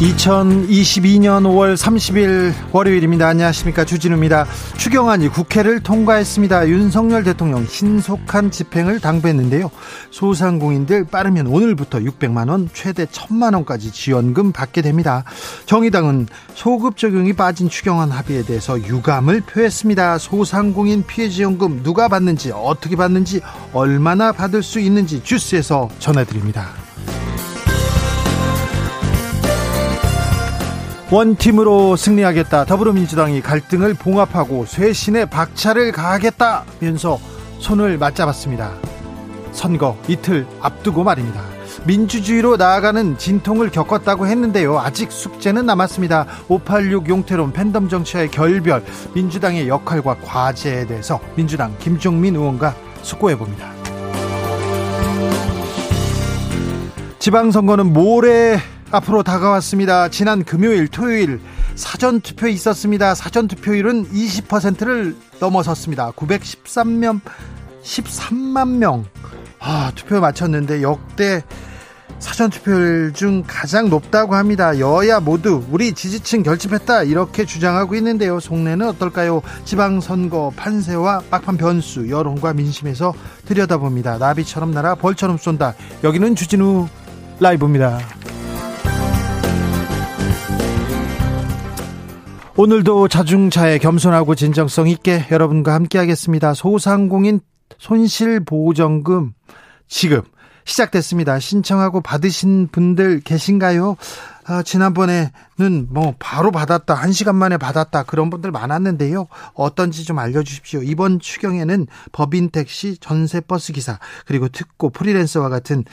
2022년 5월 30일 월요일입니다. 안녕하십니까. 주진우입니다. 추경안이 국회를 통과했습니다. 윤석열 대통령 신속한 집행을 당부했는데요. 소상공인들 빠르면 오늘부터 600만원, 최대 1000만원까지 지원금 받게 됩니다. 정의당은 소급 적용이 빠진 추경안 합의에 대해서 유감을 표했습니다. 소상공인 피해 지원금 누가 받는지, 어떻게 받는지, 얼마나 받을 수 있는지 주스에서 전해드립니다. 원팀으로 승리하겠다. 더불어민주당이 갈등을 봉합하고 쇄신의 박차를 가하겠다면서 손을 맞잡았습니다. 선거 이틀 앞두고 말입니다. 민주주의로 나아가는 진통을 겪었다고 했는데요. 아직 숙제는 남았습니다. 586 용태론 팬덤 정치와의 결별, 민주당의 역할과 과제에 대해서 민주당 김종민 의원과 숙고해 봅니다. 지방선거는 모레 앞으로 다가왔습니다. 지난 금요일, 토요일 사전 투표 있었습니다. 사전 투표율은 20%를 넘어섰습니다. 913명 13만 명 아, 투표 마쳤는데 역대 사전 투표율 중 가장 높다고 합니다. 여야 모두 우리 지지층 결집했다 이렇게 주장하고 있는데요. 속내는 어떨까요? 지방선거 판세와 막판 변수 여론과 민심에서 들여다봅니다. 나비처럼 날아 벌처럼 쏜다. 여기는 주진우 라이브입니다. 오늘도 자중차에 겸손하고 진정성 있게 여러분과 함께하겠습니다. 소상공인 손실보정금 지급 시작됐습니다. 신청하고 받으신 분들 계신가요? 아, 지난번에는 뭐 바로 받았다, 한 시간 만에 받았다 그런 분들 많았는데요. 어떤지 좀 알려주십시오. 이번 추경에는 법인 택시, 전세 버스 기사 그리고 특고 프리랜서와 같은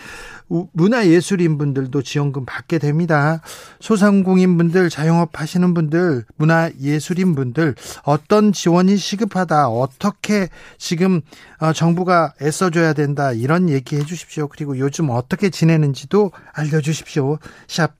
문화예술인 분들도 지원금 받게 됩니다. 소상공인 분들, 자영업 하시는 분들, 문화예술인 분들 어떤 지원이 시급하다, 어떻게 지금 어, 정부가 애써줘야 된다 이런 얘기해 주십시오. 그리고 요즘 어떻게 지내는지도 알려주십시오. 샵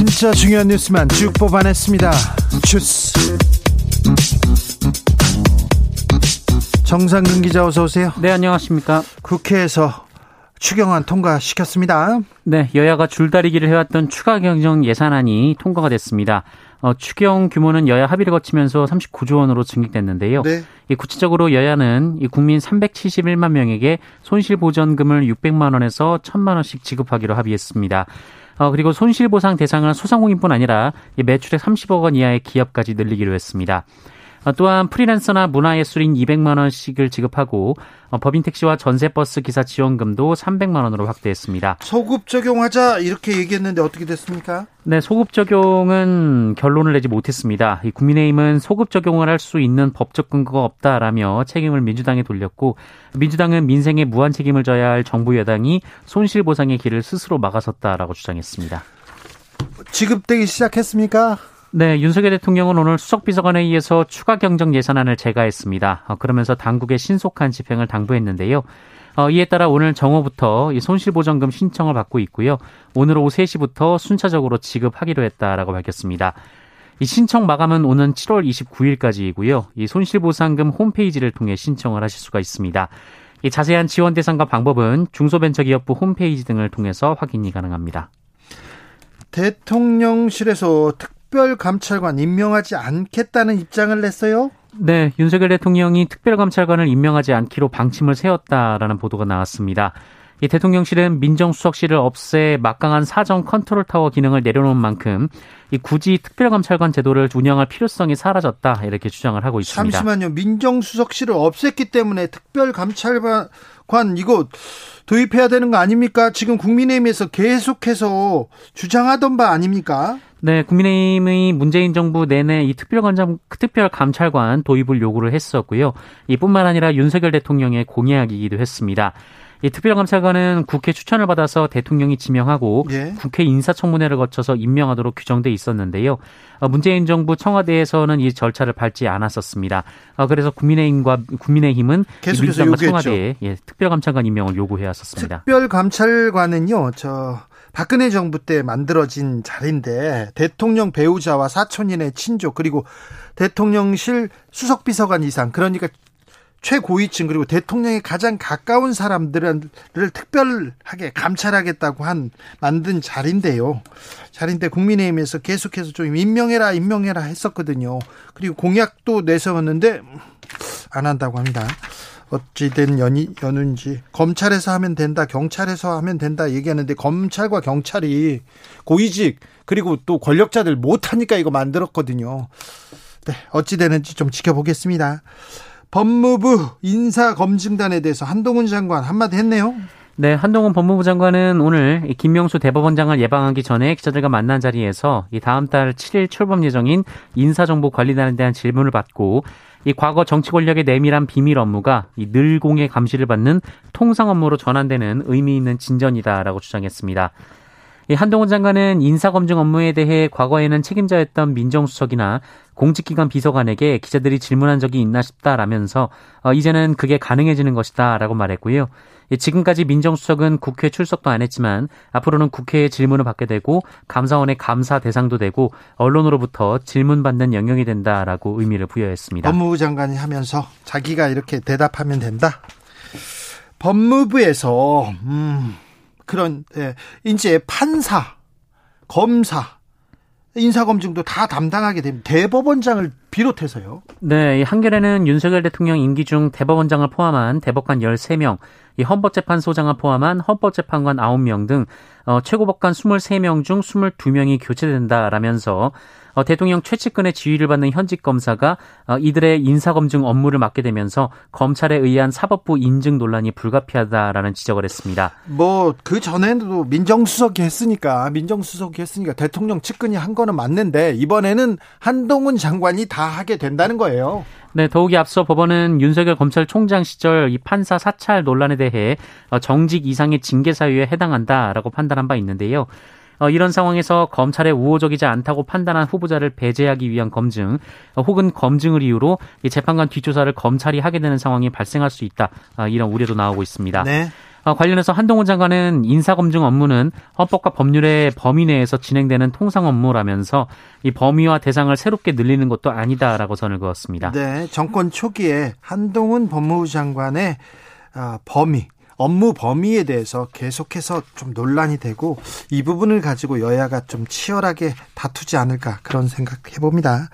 진짜 중요한 뉴스만 쭉 뽑아냈습니다. 주스. 정상근 기자 어서 오세요. 네, 안녕하십니까. 국회에서 추경안 통과시켰습니다. 네, 여야가 줄다리기를 해왔던 추가 경정 예산안이 통과가 됐습니다. 어, 추경 규모는 여야 합의를 거치면서 39조 원으로 증액됐는데요. 네. 이 구체적으로 여야는 이 국민 371만 명에게 손실 보전금을 600만 원에서 1000만 원씩 지급하기로 합의했습니다. 어, 그리고 손실보상 대상은 소상공인뿐 아니라 매출액 30억 원 이하의 기업까지 늘리기로 했습니다. 어, 또한 프리랜서나 문화예술인 200만 원씩을 지급하고 어, 법인 택시와 전세버스 기사 지원금도 300만 원으로 확대했습니다. 소급 적용하자 이렇게 얘기했는데 어떻게 됐습니까? 네, 소급 적용은 결론을 내지 못했습니다. 국민의힘은 소급 적용을 할 수 있는 법적 근거가 없다라며 책임을 민주당에 돌렸고 민주당은 민생에 무한 책임을 져야 할 정부 여당이 손실 보상의 길을 스스로 막아섰다라고 주장했습니다. 지급되기 시작했습니까? 네, 윤석열 대통령은 오늘 수석비서관에 의해서 추가 경정 예산안을 제가했습니다. 어, 그러면서 당국의 신속한 집행을 당부했는데요. 어, 이에 따라 오늘 정오부터 손실보전금 신청을 받고 있고요. 오늘 오후 3시부터 순차적으로 지급하기로 했다라고 밝혔습니다. 이 신청 마감은 오는 7월 29일까지이고요. 이 손실보상금 홈페이지를 통해 신청을 하실 수가 있습니다. 이 자세한 지원 대상과 방법은 중소벤처기업부 홈페이지 등을 통해서 확인이 가능합니다. 대통령실에서 특 특별감찰관 임명하지 않겠다는 입장을 냈어요. 네, 윤석열 대통령이 특별감찰관을 임명하지 않기로 방침을 세웠다라는 보도가 나왔습니다. 이 대통령실은 민정수석실을 없애 막강한 사정 컨트롤 타워 기능을 내려놓은 만큼 이 굳이 특별감찰관 제도를 운영할 필요성이 사라졌다 이렇게 주장을 하고 있습니다. 잠시만요. 민정수석실을 없앴기 때문에 특별감찰관 이거 도입해야 되는 거 아닙니까? 지금 국민의힘에서 계속해서 주장하던 바 아닙니까? 네, 국민의힘의 문재인 정부 내내 이 특별감찰, 특별감찰관 도입을 요구를 했었고요. 이뿐만 아니라 윤석열 대통령의 공약이기도 했습니다. 이 특별감찰관은 국회 추천을 받아서 대통령이 지명하고 예. 국회 인사청문회를 거쳐서 임명하도록 규정돼 있었는데요. 어, 문재인 정부 청와대에서는 이 절차를 밟지 않았었습니다. 어, 그래서 국민의힘과 국민의힘은 계속해서 요구했죠. 청와대에 예, 특별감찰관 임명을 요구해 왔었습니다. 특별감찰관은요, 저 박근혜 정부 때 만들어진 자리인데 대통령 배우자와 사촌인의 친족 그리고 대통령실 수석비서관 이상 그러니까 최고위층 그리고 대통령에 가장 가까운 사람들을 특별하게 감찰하겠다고 한 만든 자리인데요. 자리인데 국민의힘에서 계속해서 좀 임명해라 임명해라 했었거든요. 그리고 공약도 내세웠는데 안 한다고 합니다. 어찌된 연이 연운지 검찰에서 하면 된다 경찰에서 하면 된다 얘기하는데 검찰과 경찰이 고위직 그리고 또 권력자들 못하니까 이거 만들었거든요. 네, 어찌 되는지 좀 지켜보겠습니다. 법무부 인사검증단에 대해서 한동훈 장관 한마디 했네요. 네, 한동훈 법무부 장관은 오늘 김명수 대법원장을 예방하기 전에 기자들과 만난 자리에서 이 다음 달 7일 출범 예정인 인사정보관리단에 대한 질문을 받고 이 과거 정치 권력의 내밀한 비밀 업무가 이 늘공의 감시를 받는 통상 업무로 전환되는 의미 있는 진전이다라고 주장했습니다. 한동훈 장관은 인사검증 업무에 대해 과거에는 책임자였던 민정수석이나 공직기관 비서관에게 기자들이 질문한 적이 있나 싶다라면서 어, 이제는 그게 가능해지는 것이다라고 말했고요. 지금까지 민정수석은 국회 출석도 안 했지만 앞으로는 국회에 질문을 받게 되고 감사원의 감사 대상도 되고 언론으로부터 질문받는 영역이 된다라고 의미를 부여했습니다. 법무부 장관이 하면서 자기가 이렇게 대답하면 된다. 법무부에서 음. 그런 예, 이제 판사, 검사, 인사검증도 다 담당하게 됩니다. 대법원장을 비롯해서요. 네, 한겨레는 윤석열 대통령 임기 중 대법원장을 포함한 대법관 13명, 이 헌법재판소장을 포함한 헌법재판관 9명 등 어, 최고법관 23명 중 22명이 교체된다라면서 어, 대통령 최측근의 지휘를 받는 현직 검사가 어, 이들의 인사검증 업무를 맡게 되면서 검찰에 의한 사법부 인증 논란이 불가피하다라는 지적을 했습니다. 뭐 그 전에도 민정수석이 했으니까 민정수석이 했으니까 대통령 측근이 한 거는 맞는데 이번에는 한동훈 장관이 다 하게 된다는 거예요. 네, 더욱이 앞서 법원은 윤석열 검찰총장 시절 이 판사 사찰 논란에 대해 어, 정직 이상의 징계 사유에 해당한다라고 판단한 바 있는데요. 어, 이런 상황에서 검찰에 우호적이지 않다고 판단한 후보자를 배제하기 위한 검증 어, 혹은 검증을 이유로 이 재판관 뒷조사를 검찰이 하게 되는 상황이 발생할 수 있다. 어, 이런 우려도 나오고 있습니다. 네. 관련해서 한동훈 장관은 인사검증 업무는 헌법과 법률의 범위 내에서 진행되는 통상 업무라면서 이 범위와 대상을 새롭게 늘리는 것도 아니다라고 선을 그었습니다. 네, 정권 초기에 한동훈 법무부 장관의 범위 업무 범위에 대해서 계속해서 좀 논란이 되고 이 부분을 가지고 여야가 좀 치열하게 다투지 않을까 그런 생각 해봅니다.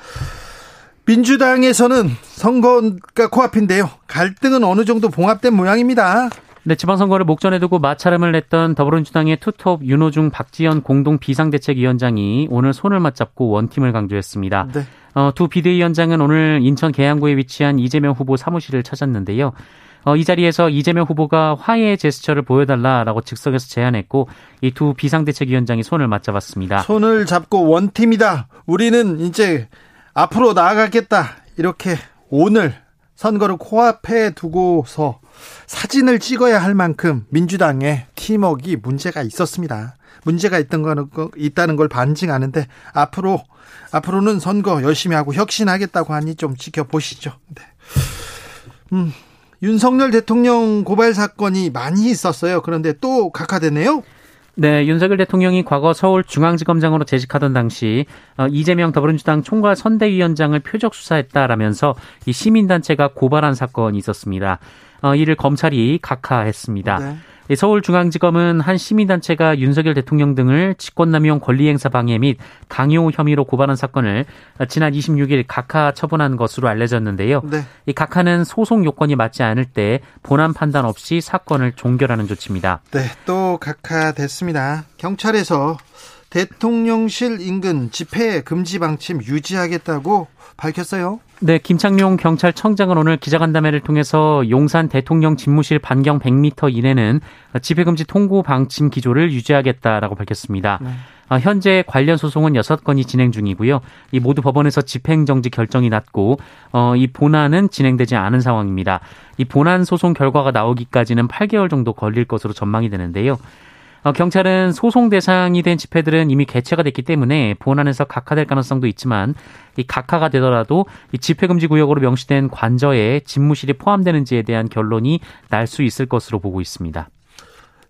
민주당에서는 선거가 코앞인데요. 갈등은 어느 정도 봉합된 모양입니다. 네, 지방선거를 목전에 두고 마찰음을 냈던 더불어민주당의 투톱 윤호중 박지원 공동 비상대책위원장이 오늘 손을 맞잡고 원팀을 강조했습니다. 네. 어, 두 비대위원장은 오늘 인천 계양구에 위치한 이재명 후보 사무실을 찾았는데요. 어, 이 자리에서 이재명 후보가 화해의 제스처를 보여달라라고 즉석에서 제안했고 이 두 비상대책위원장이 손을 맞잡았습니다. 손을 잡고 원팀이다. 우리는 이제 앞으로 나아가겠다. 이렇게 오늘 선거를 코앞에 두고서 사진을 찍어야 할 만큼 민주당의 팀워크가 문제가 있었습니다. 문제가 있던 거 있다는 걸 반증하는데 앞으로 앞으로는 선거 열심히 하고 혁신하겠다고 하니 좀 지켜보시죠. 네. 음, 윤석열 대통령 고발 사건이 많이 있었어요. 그런데 또 각하되네요. 네, 윤석열 대통령이 과거 서울중앙지검장으로 재직하던 당시 어, 이재명 더불어민주당 총괄 선대위원장을 표적 수사했다라면서 이 시민단체가 고발한 사건이 있었습니다. 어, 이를 검찰이 각하했습니다. 네. 서울중앙지검은 한 시민단체가 윤석열 대통령 등을 직권남용 권리행사 방해 및 강요 혐의로 고발한 사건을 지난 26일 각하 처분한 것으로 알려졌는데요. 네. 이 각하는 소송 요건이 맞지 않을 때 본안 판단 없이 사건을 종결하는 조치입니다. 네, 또 각하 됐습니다. 경찰에서 대통령실 인근 집회 금지 방침 유지하겠다고 밝혔어요. 네, 김창룡 경찰청장은 오늘 기자간담회를 통해서 용산 대통령 집무실 반경 100m 이내는 집회 금지 통고 방침 기조를 유지하겠다라고 밝혔습니다. 네. 아, 현재 관련 소송은 6건이 진행 중이고요. 이 모두 법원에서 집행정지 결정이 났고 어, 이 본안은 진행되지 않은 상황입니다. 이 본안 소송 결과가 나오기까지는 8개월 정도 걸릴 것으로 전망이 되는데요. 어, 경찰은 소송 대상이 된 집회들은 이미 개최가 됐기 때문에 본안에서 각하될 가능성도 있지만 이 각하가 되더라도 이 집회 금지 구역으로 명시된 관저에 집무실이 포함되는지에 대한 결론이 날 수 있을 것으로 보고 있습니다.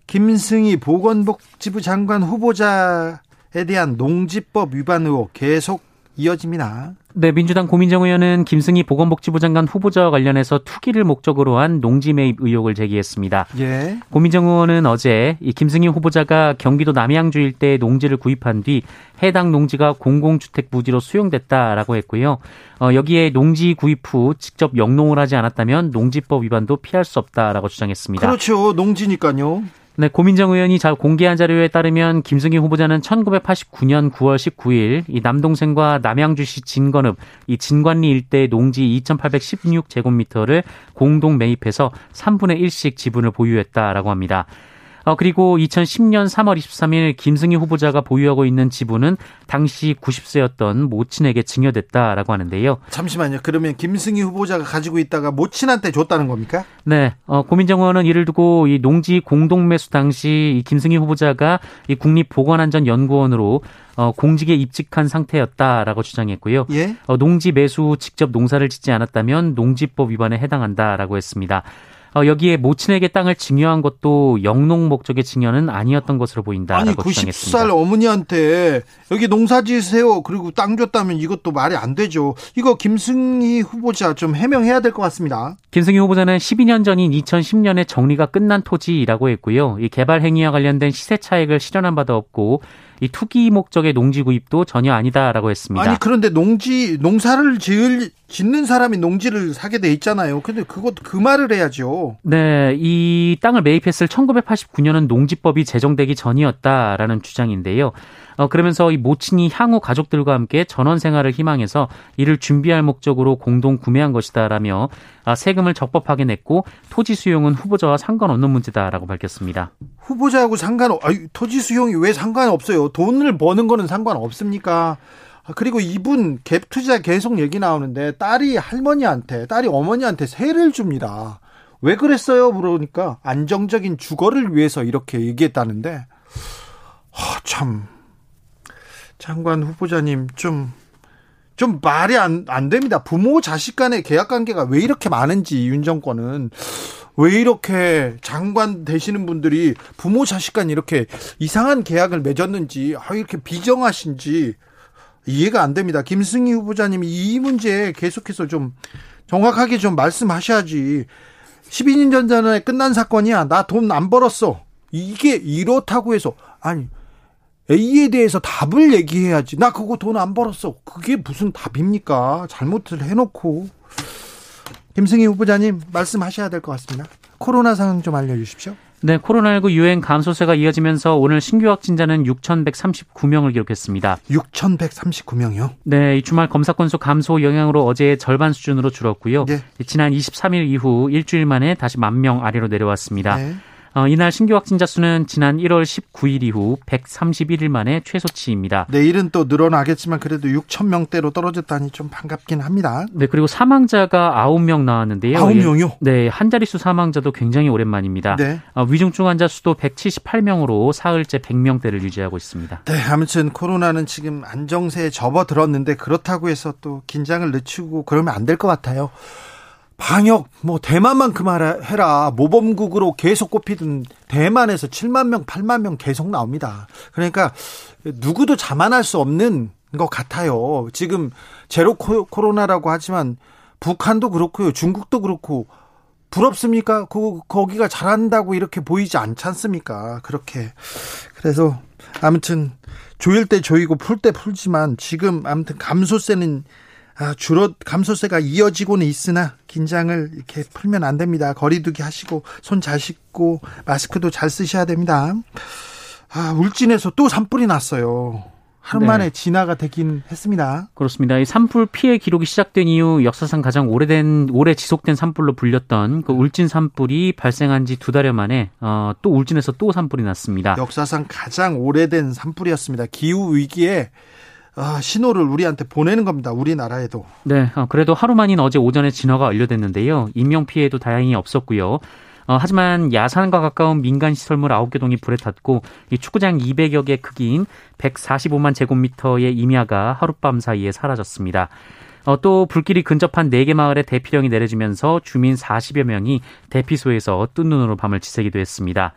김승희 보건복지부 장관 후보자에 대한 농지법 위반 의혹 계속 이어집니다. 네, 민주당 고민정 의원은 김승희 보건복지부 장관 후보자와 관련해서 투기를 목적으로 한 농지 매입 의혹을 제기했습니다. 예. 고민정 의원은 어제 이 김승희 후보자가 경기도 남양주 일대에 농지를 구입한 뒤 해당 농지가 공공주택 부지로 수용됐다라고 했고요. 어, 여기에 농지 구입 후 직접 영농을 하지 않았다면 농지법 위반도 피할 수 없다라고 주장했습니다. 그렇죠. 농지니까요. 네, 고민정 의원이 잘 공개한 자료에 따르면 김승희 후보자는 1989년 9월 19일 이 남동생과 남양주시 진건읍 이 진관리 일대 농지 2,816제곱미터를 공동 매입해서 3분의 1씩 지분을 보유했다라고 합니다. 어, 그리고 2010년 3월 23일 김승희 후보자가 보유하고 있는 지분은 당시 90세였던 모친에게 증여됐다라고 하는데요. 잠시만요. 그러면 김승희 후보자가 가지고 있다가 모친한테 줬다는 겁니까? 네. 어, 고민정 의원은 이를 두고 이 농지 공동 매수 당시 이 김승희 후보자가 이 국립보건안전연구원으로 어, 공직에 입직한 상태였다라고 주장했고요. 예? 어, 농지 매수 후 직접 농사를 짓지 않았다면 농지법 위반에 해당한다라고 했습니다. 어, 여기에 모친에게 땅을 증여한 것도 영농 목적의 증여는 아니었던 것으로 보인다라고 아니, 90살 어머니한테 여기 농사 지으세요. 그리고 땅 줬다면 이것도 말이 안 되죠. 이거 김승희 후보자 좀 해명해야 될 것 같습니다. 김승희 후보자는 12년 전인 2010년에 정리가 끝난 토지라고 했고요. 이 개발 행위와 관련된 시세 차익을 실현한 바도 없고 이 투기 목적의 농지 구입도 전혀 아니다라고 했습니다. 아니 그런데 농지 농사를 지을 짓는 사람이 농지를 사게 돼 있잖아요. 근데 그것 그 말을 해야죠. 네, 이 땅을 매입했을 1989년은 농지법이 제정되기 전이었다라는 주장인데요. 어, 그러면서 이 모친이 향후 가족들과 함께 전원 생활을 희망해서 이를 준비할 목적으로 공동 구매한 것이다라며 아, 세금을 적법하게 냈고 토지 수용은 후보자와 상관없는 문제다라고 밝혔습니다. 후보자하고 상관 아 토지 수용이 왜 상관없어요? 돈을 버는 거는 상관없습니까? 아, 그리고 이분 갭 투자 계속 얘기 나오는데 딸이 할머니한테 딸이 어머니한테 세를 줍니다. 왜 그랬어요? 물으니까 안정적인 주거를 위해서 이렇게 얘기했다는데 아, 참 장관 후보자님 좀, 좀 말이 안, 안 됩니다. 부모 자식 간의 계약 관계가 왜 이렇게 많은지, 윤 정권은. 왜 이렇게 장관 되시는 분들이 부모 자식 간 이렇게 이상한 계약을 맺었는지, 아, 이렇게 비정하신지 이해가 안 됩니다. 김승희 후보자님이 이 문제에 계속해서 좀 정확하게 좀 말씀하셔야지. 12년 전에 끝난 사건이야. 나 돈 안 벌었어. 이게 이렇다고 해서 아니 A에 대해서 답을 얘기해야지. 나 그거 돈 안 벌었어. 그게 무슨 답입니까? 잘못을 해놓고. 김승희 후보자님 말씀하셔야 될 것 같습니다. 코로나 상황 좀 알려주십시오. 네, 코로나19 유행 감소세가 이어지면서 오늘 신규 확진자는 6,139명을 기록했습니다. 6,139명이요? 네, 이 주말 검사 건수 감소 영향으로 어제 절반 수준으로 줄었고요. 네. 지난 23일 이후 일주일 만에 다시 만 명 아래로 내려왔습니다. 네. 어, 이날 신규 확진자 수는 지난 1월 19일 이후 131일 만에 최소치입니다. 내일은 또 늘어나겠지만 그래도 6천 명대로 떨어졌다니 좀 반갑긴 합니다. 네, 그리고 사망자가 9명 나왔는데요. 9명이요? 네, 한 자릿수 사망자도 굉장히 오랜만입니다. 네. 어, 위중증 환자 수도 178명으로 사흘째 100명대를 유지하고 있습니다. 네, 아무튼 코로나는 지금 안정세에 접어들었는데 그렇다고 해서 또 긴장을 늦추고 그러면 안 될 것 같아요. 방역 뭐 대만만큼 해라 모범국으로 계속 꼽히던 대만에서 7만 명, 8만 명 계속 나옵니다. 그러니까 누구도 자만할 수 없는 것 같아요. 지금 제로 코로나라고 하지만 북한도 그렇고요. 중국도 그렇고 부럽습니까? 그 거기가 잘한다고 이렇게 보이지 않지 않습니까? 그렇게 그래서 아무튼 조일 때 조이고 풀 때 풀지만 지금 아무튼 감소세는 아, 주로 감소세가 이어지고는 있으나 긴장을 이렇게 풀면 안 됩니다. 거리두기 하시고 손 잘 씻고 마스크도 잘 쓰셔야 됩니다. 아, 울진에서 또 산불이 났어요. 하루 네. 만에 진화가 되긴 했습니다. 그렇습니다. 이 산불 피해 기록이 시작된 이후 역사상 가장 오래된 오래 지속된 산불로 불렸던 그 울진 산불이 발생한 지 두 달여 만에 어, 또 울진에서 또 산불이 났습니다. 역사상 가장 오래된 산불이었습니다. 기후 위기에 아, 신호를 우리한테 보내는 겁니다. 우리나라에도. 네, 어, 그래도 하루만인 어제 오전에 진화가 완료됐는데요. 인명 피해도 다행히 없었고요. 어, 하지만 야산과 가까운 민간 시설물 9개 동이 불에 탔고 이 축구장 200여 개 크기인 145만 제곱미터의 임야가 하룻밤 사이에 사라졌습니다. 어, 또 불길이 근접한 4개 마을에 대피령이 내려지면서 주민 40여 명이 대피소에서 뜬 눈으로 밤을 지새기도 했습니다.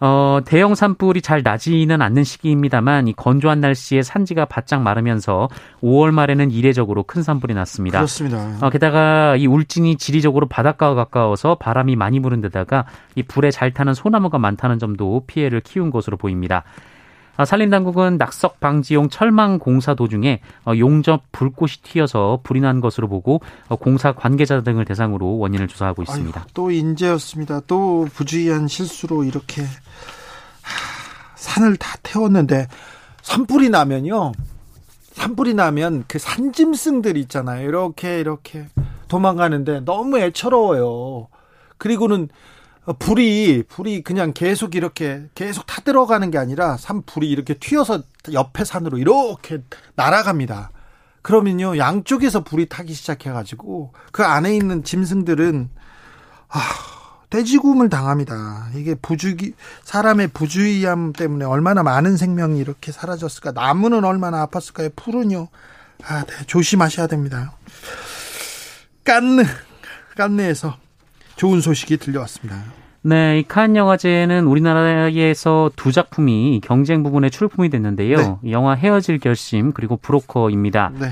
어, 대형 산불이 잘 나지는 않는 시기입니다만 이 건조한 날씨에 산지가 바짝 마르면서 5월 말에는 이례적으로 큰 산불이 났습니다. 그렇습니다. 어, 게다가 이 울진이 지리적으로 바닷가와 가까워서 바람이 많이 부는 데다가 이 불에 잘 타는 소나무가 많다는 점도 피해를 키운 것으로 보입니다. 아, 산림당국은 낙석 방지용 철망 공사 도중에 어, 용접 불꽃이 튀어서 불이 난 것으로 보고 어, 공사 관계자 등을 대상으로 원인을 조사하고 있습니다. 아유, 또 인재였습니다. 또 부주의한 실수로 이렇게 산을 다 태웠는데 산불이 나면요. 산불이 나면 그 산짐승들 있잖아요. 이렇게 이렇게 도망가는데 너무 애처로워요. 그리고는 어, 불이 불이 그냥 계속 이렇게 계속 타들어가는 게 아니라 산 불이 이렇게 튀어서 옆에 산으로 이렇게 날아갑니다. 그러면요 양쪽에서 불이 타기 시작해가지고 그 안에 있는 짐승들은 아 돼지굼을 당합니다. 이게 부주기 사람의 부주의함 때문에 얼마나 많은 생명이 이렇게 사라졌을까? 나무는 얼마나 아팠을까요? 풀은요. 아, 네, 조심하셔야 됩니다. 깐느 깐느에서 좋은 소식이 들려왔습니다. 네, 이 칸 영화제는 우리나라에서 두 작품이 경쟁 부분에 출품이 됐는데요. 네. 영화 헤어질 결심 그리고 브로커입니다. 네.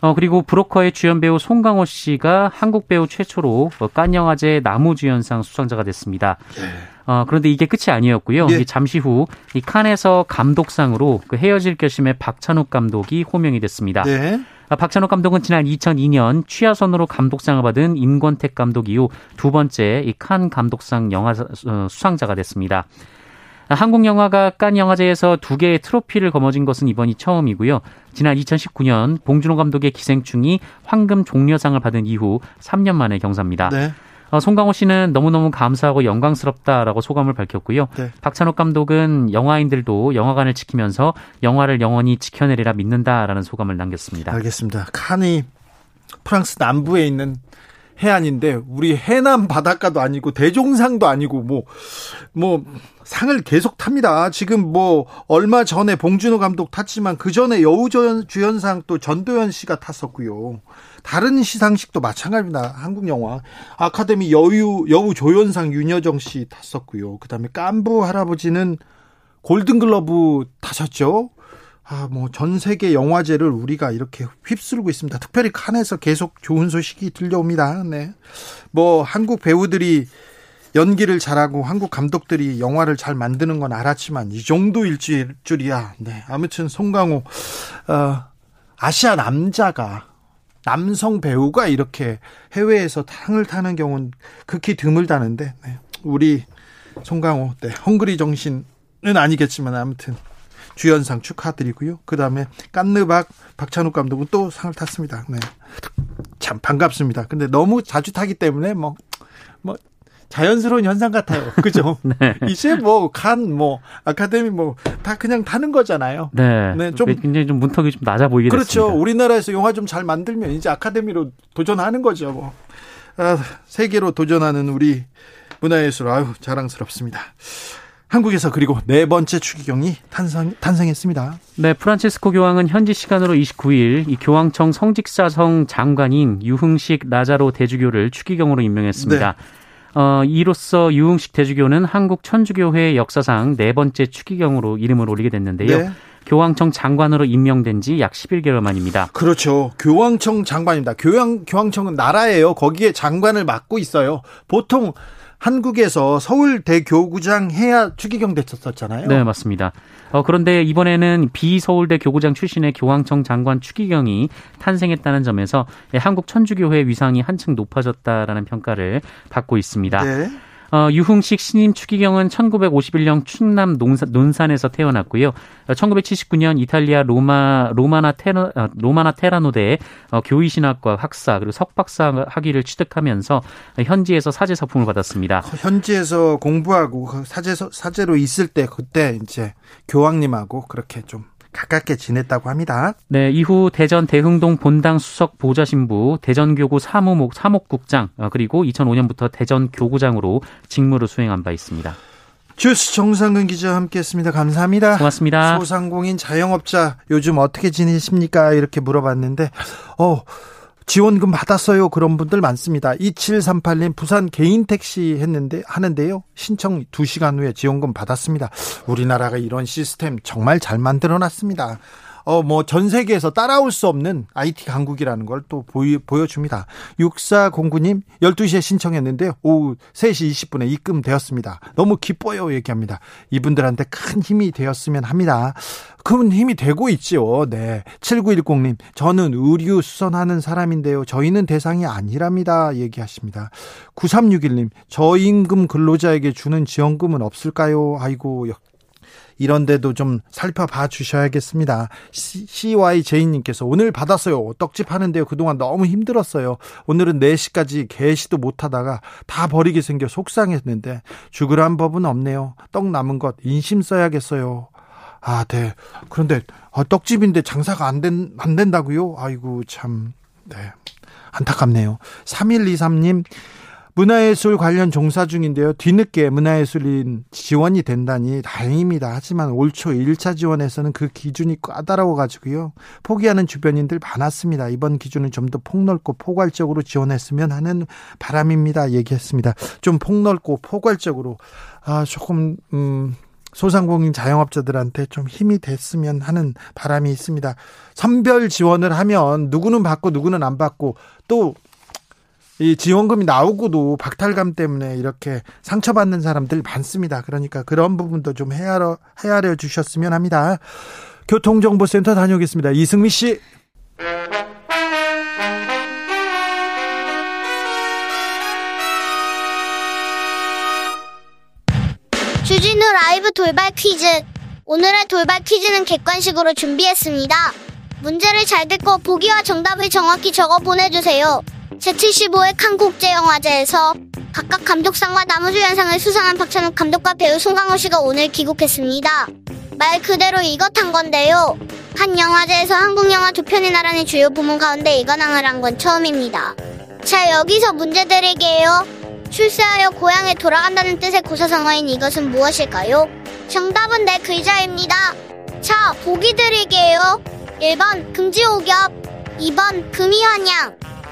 어, 그리고 브로커의 주연 배우 송강호 씨가 한국 배우 최초로 깐 영화제 나무주연상 수상자가 됐습니다. 예. 어, 그런데 이게 끝이 아니었고요. 예. 잠시 후 이 칸에서 감독상으로 그 헤어질 결심의 박찬욱 감독이 호명이 됐습니다. 네. 아, 박찬욱 감독은 지난 2002년 취하선으로 감독상을 받은 임권택 감독 이후 두 번째 이 칸 감독상 영화 어, 수상자가 됐습니다. 한국 영화가 깐 영화제에서 두 개의 트로피를 거머쥔 것은 이번이 처음이고요. 지난 2019년 봉준호 감독의 기생충이 황금 종려상을 받은 이후 3년 만의 경사입니다. 네. 어, 송강호 씨는 너무너무 감사하고 영광스럽다라고 소감을 밝혔고요. 네. 박찬욱 감독은 영화인들도 영화관을 지키면서 영화를 영원히 지켜내리라 믿는다라는 소감을 남겼습니다. 알겠습니다. 칸이 프랑스 남부에 있는 해안인데 우리 해남 바닷가도 아니고 대종상도 아니고 뭐뭐 뭐 상을 계속 탑니다. 지금 뭐 얼마 전에 봉준호 감독 탔지만 그 전에 여우주연상 또 전도연 씨가 탔었고요. 다른 시상식도 마찬가지입니다. 한국 영화 아카데미 여우 여우 조연상 윤여정 씨 탔었고요. 그다음에 깐부 할아버지는 골든글러브 타셨죠. 아, 뭐, 전 세계 영화제를 우리가 이렇게 휩쓸고 있습니다. 특별히 칸에서 계속 좋은 소식이 들려옵니다. 네. 뭐, 한국 배우들이 연기를 잘하고 한국 감독들이 영화를 잘 만드는 건 알았지만 이 정도일 줄이야. 네. 아무튼 송강호, 어, 아시아 남자가 남성 배우가 이렇게 해외에서 상을 타는 경우는 극히 드물다는데, 네. 우리 송강호, 네. 헝그리 정신은 아니겠지만 아무튼 주연상 축하드리고요. 그 다음에 깐느박 박찬욱 감독은 또 상을 탔습니다. 네. 참 반갑습니다. 근데 너무 자주 타기 때문에 뭐, 뭐, 자연스러운 현상 같아요. 그죠? 네. 이제 뭐, 간, 뭐, 아카데미 뭐, 다 그냥 타는 거잖아요. 네. 네. 좀. 굉장히 좀 문턱이 좀 낮아 보이게 그렇죠. 됐습니다. 우리나라에서 영화 좀 잘 만들면 이제 아카데미로 도전하는 거죠. 뭐. 아, 세계로 도전하는 우리 문화예술, 아유, 자랑스럽습니다. 한국에서 그리고 네 번째 추기경이 탄생, 탄생했습니다. 네, 프란치스코 교황은 현지 시간으로 29일 이 교황청 성직사성 장관인 유흥식 라자로 대주교를 추기경으로 임명했습니다. 네. 어, 이로써 유흥식 대주교는 한국 천주교회 역사상 네 번째 추기경으로 이름을 올리게 됐는데요. 네. 교황청 장관으로 임명된 지 약 11개월 만입니다. 그렇죠. 교황청 장관입니다. 교황 교황청은 나라예요. 거기에 장관을 맡고 있어요. 보통 한국에서 서울대 교구장 해야 추기경 됐었잖아요. 네, 맞습니다. 어, 그런데 이번에는 비서울대 교구장 출신의 교황청 장관 추기경이 탄생했다는 점에서 한국 천주교회 위상이 한층 높아졌다라는 평가를 받고 있습니다. 네. 어, 유흥식 신임 추기경은 1951년 충남 논산, 논산 에서 태어났고요. 1979년 이탈리아 로마 로마나 테라 어, 로마나 테라노대에 어, 교의신학과 학사 그리고 석박사 학위를 취득하면서 현지에서 사제 서품을 받았습니다. 현지에서 공부하고 그 사제 사제로 있을 때 그때 이제 교황님하고 그렇게 좀 가깝게 지냈다고 합니다. 네, 이후 대전 대흥동 본당 수석 보좌신부, 대전교구 사무목 사목국장, 어, 그리고 2005년부터 대전 교구장으로 직무를 수행한 바 있습니다. 주스 정상근 기자 함께했습니다. 감사합니다. 고맙습니다. 소상공인 자영업자 요즘 어떻게 지내십니까? 이렇게 물어봤는데, 어. 지원금 받았어요. 그런 분들 많습니다. 2738님 부산 개인 택시 했는데 하는데요. 신청 2시간 후에 지원금 받았습니다. 우리나라가 이런 시스템 정말 잘 만들어 놨습니다. 어, 뭐, 전 세계에서 따라올 수 없는 IT 강국이라는 걸 또 보여줍니다. 6409님, 12시에 신청했는데요. 오후 3시 20분에 입금되었습니다. 너무 기뻐요. 얘기합니다. 이분들한테 큰 힘이 되었으면 합니다. 큰 힘이 되고 있죠. 네. 7910님, 저는 의류 수선하는 사람인데요. 저희는 대상이 아니랍니다. 얘기하십니다. 9361님, 저임금 근로자에게 주는 지원금은 없을까요? 아이고, 이런 데도 좀 살펴봐 주셔야겠습니다. CYJ님께서 오늘 받았어요. 떡집 하는데요. 그동안 너무 힘들었어요. 오늘은 4시까지 개시도 못하다가 다 버리게 생겨 속상했는데 죽으란 법은 없네요. 떡 남은 것 인심 써야겠어요. 아, 네. 그런데 어, 떡집인데 장사가 안, 된, 안 된다고요? 아이고 참 네. 안타깝네요. 3123님 문화예술 관련 종사 중인데요. 뒤늦게 문화예술인 지원이 된다니 다행입니다. 하지만 올 초 1차 지원에서는 그 기준이 까다로워 가지고요. 포기하는 주변인들 많았습니다. 이번 기준은 좀 더 폭넓고 포괄적으로 지원했으면 하는 바람입니다. 얘기했습니다. 좀 폭넓고 포괄적으로 아 조금 음 소상공인 자영업자들한테 좀 힘이 됐으면 하는 바람이 있습니다. 선별 지원을 하면 누구는 받고 누구는 안 받고 또 이 지원금이 나오고도 박탈감 때문에 이렇게 상처받는 사람들 많습니다. 그러니까 그런 부분도 좀 헤아려, 헤아려 주셨으면 합니다. 교통정보센터 다녀오겠습니다. 이승미 씨. 주진우 라이브 돌발 퀴즈. 오늘의 돌발 퀴즈는 객관식으로 준비했습니다. 문제를 잘 듣고 보기와 정답을 정확히 적어 보내주세요. 제75회 칸국제영화제에서 각각 감독상과 나무주연상을 수상한 박찬욱 감독과 배우 송강호 씨가 오늘 귀국했습니다. 말 그대로 이것 한 건데요. 한 영화제에서 한국 영화 두 편이 나란히 주요 부문 가운데 이관왕을 한 건 처음입니다. 자, 여기서 문제 드릴게요. 출세하여 고향에 돌아간다는 뜻의 고사성어인 이것은 무엇일까요? 정답은 네 글자입니다. 자, 보기 드릴게요. 1번 금지옥엽, 2번 금이환양,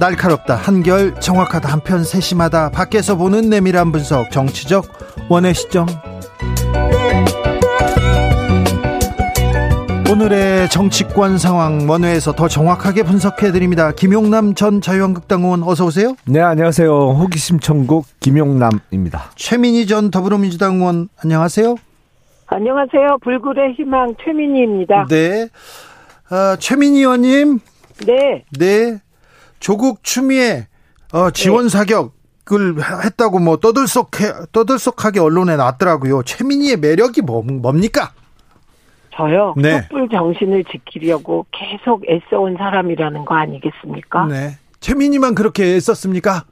날카롭다 한결 정확하다 한편 세심하다 밖에서 보는 내밀한 분석 정치적 원의 시점 오늘의 정치권 상황 원회에서 더 정확하게 분석해 드립니다. 김용남 전 자유한국당 의원 어서 오세요. 네 안녕하세요. 호기심 천국 김용남입니다. 최민희 전 더불어민주당 의원 안녕하세요. 안녕하세요. 불굴의 희망 최민희입니다. 네. 어, 최민희 의원님. 네. 네. 조국 추미애 어, 지원 네. 사격을 했다고 뭐 떠들썩해 떠들썩하게 언론에 나왔더라고요. 최민희의 매력이 뭐, 뭡니까? 저요. 네. 촛불 정신을 지키려고 계속 애써온 사람이라는 거 아니겠습니까? 네. 최민희만 그렇게 애썼습니까?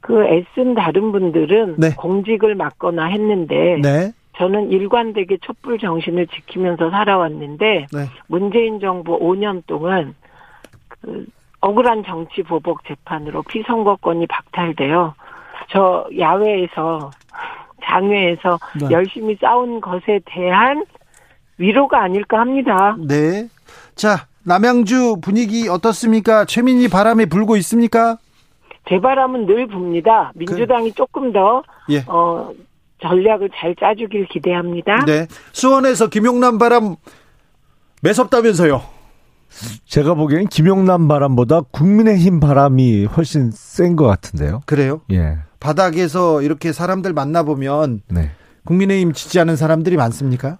그 애쓴 다른 분들은 네. 공직을 맡거나 했는데 네. 저는 일관되게 촛불 정신을 지키면서 살아왔는데 네. 문재인 정부 5년 동안 그 억울한 정치 보복 재판으로 피선거권이 박탈되어 저 야외에서 장외에서 네. 열심히 싸운 것에 대한 위로가 아닐까 합니다. 네. 자, 남양주 분위기 어떻습니까? 최민희 바람이 불고 있습니까? 제 바람은 늘 붑니다. 민주당이 그... 조금 더 예. 어, 전략을 잘 짜주길 기대합니다. 네. 수원에서 김용남 바람 매섭다면서요? 제가 보기엔 김용남 바람보다 국민의힘 바람이 훨씬 센 것 같은데요. 그래요? 예. 바닥에서 이렇게 사람들 만나보면 네. 국민의힘 지지하는 사람들이 많습니까?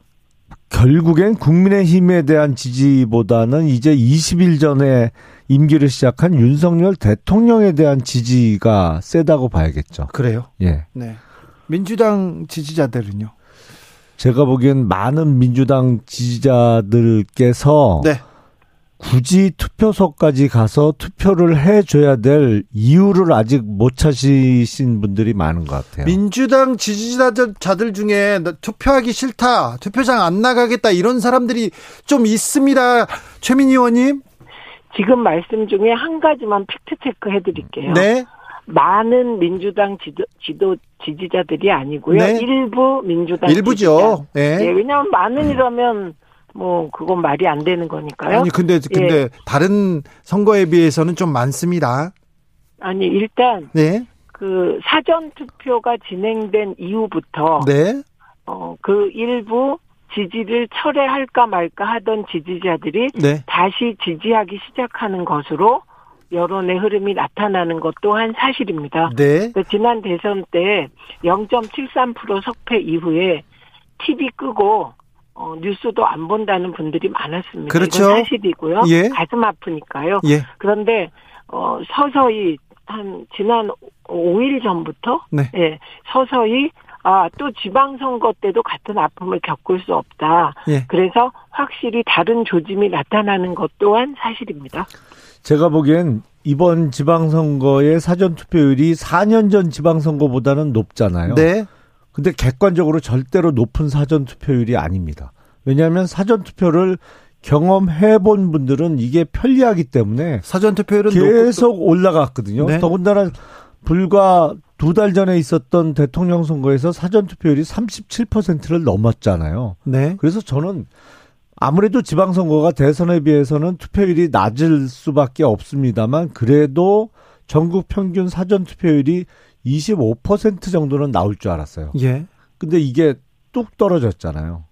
결국엔 국민의힘에 대한 지지보다는 이제 20일 전에 임기를 시작한 윤석열 대통령에 대한 지지가 세다고 봐야겠죠. 그래요? 예. 네. 민주당 지지자들은요? 제가 보기엔 많은 민주당 지지자들께서 네. 굳이 투표소까지 가서 투표를 해줘야 될 이유를 아직 못 찾으신 분들이 많은 것 같아요. 민주당 지지자들 중에 투표하기 싫다, 투표장 안 나가겠다 이런 사람들이 좀 있습니다. 최민희 의원님. 지금 말씀 중에 한 가지만 팩트 체크 해드릴게요. 네. 많은 민주당 지도, 지도 지지자들이 아니고요. 네. 일부 민주당 일부죠. 지지자. 네. 네. 왜냐하면 많은 이라면 뭐 그건 말이 안 되는 거니까요. 아니 근데 근데 예. 다른 선거에 비해서는 좀 많습니다. 아니 일단 네. 그 사전 투표가 진행된 이후부터 네. 어그 일부 지지를 철회할까 말까 하던 지지자들이 네. 다시 지지하기 시작하는 것으로 여론의 흐름이 나타나는 것 또한 사실입니다. 네. 그 지난 대선 때 0.73% 석패 이후에 TV 끄고 어, 뉴스도 안 본다는 분들이 많았습니다. 그렇죠. 이건 사실이고요. 예. 가슴 아프니까요. 예. 그런데 어, 서서히 한 지난 5일 전부터 네. 예, 서서히 아, 또 지방선거 때도 같은 아픔을 겪을 수 없다. 예. 그래서 확실히 다른 조짐이 나타나는 것 또한 사실입니다. 제가 보기엔 이번 지방선거의 사전투표율이 4년 전 지방선거보다는 높잖아요. 네. 근데 객관적으로 절대로 높은 사전 투표율이 아닙니다. 왜냐하면 사전 투표를 경험해 본 분들은 이게 편리하기 때문에 사전 투표율은 계속 높고... 올라갔거든요. 네. 더군다나 불과 두 달 전에 있었던 대통령 선거에서 사전 투표율이 37%를 넘었잖아요. 네. 그래서 저는 아무래도 지방선거가 대선에 비해서는 투표율이 낮을 수밖에 없습니다만 그래도 전국 평균 사전 투표율이 25% 정도는 나올 줄 알았어요. 예. 근데 이게 뚝 떨어졌잖아요.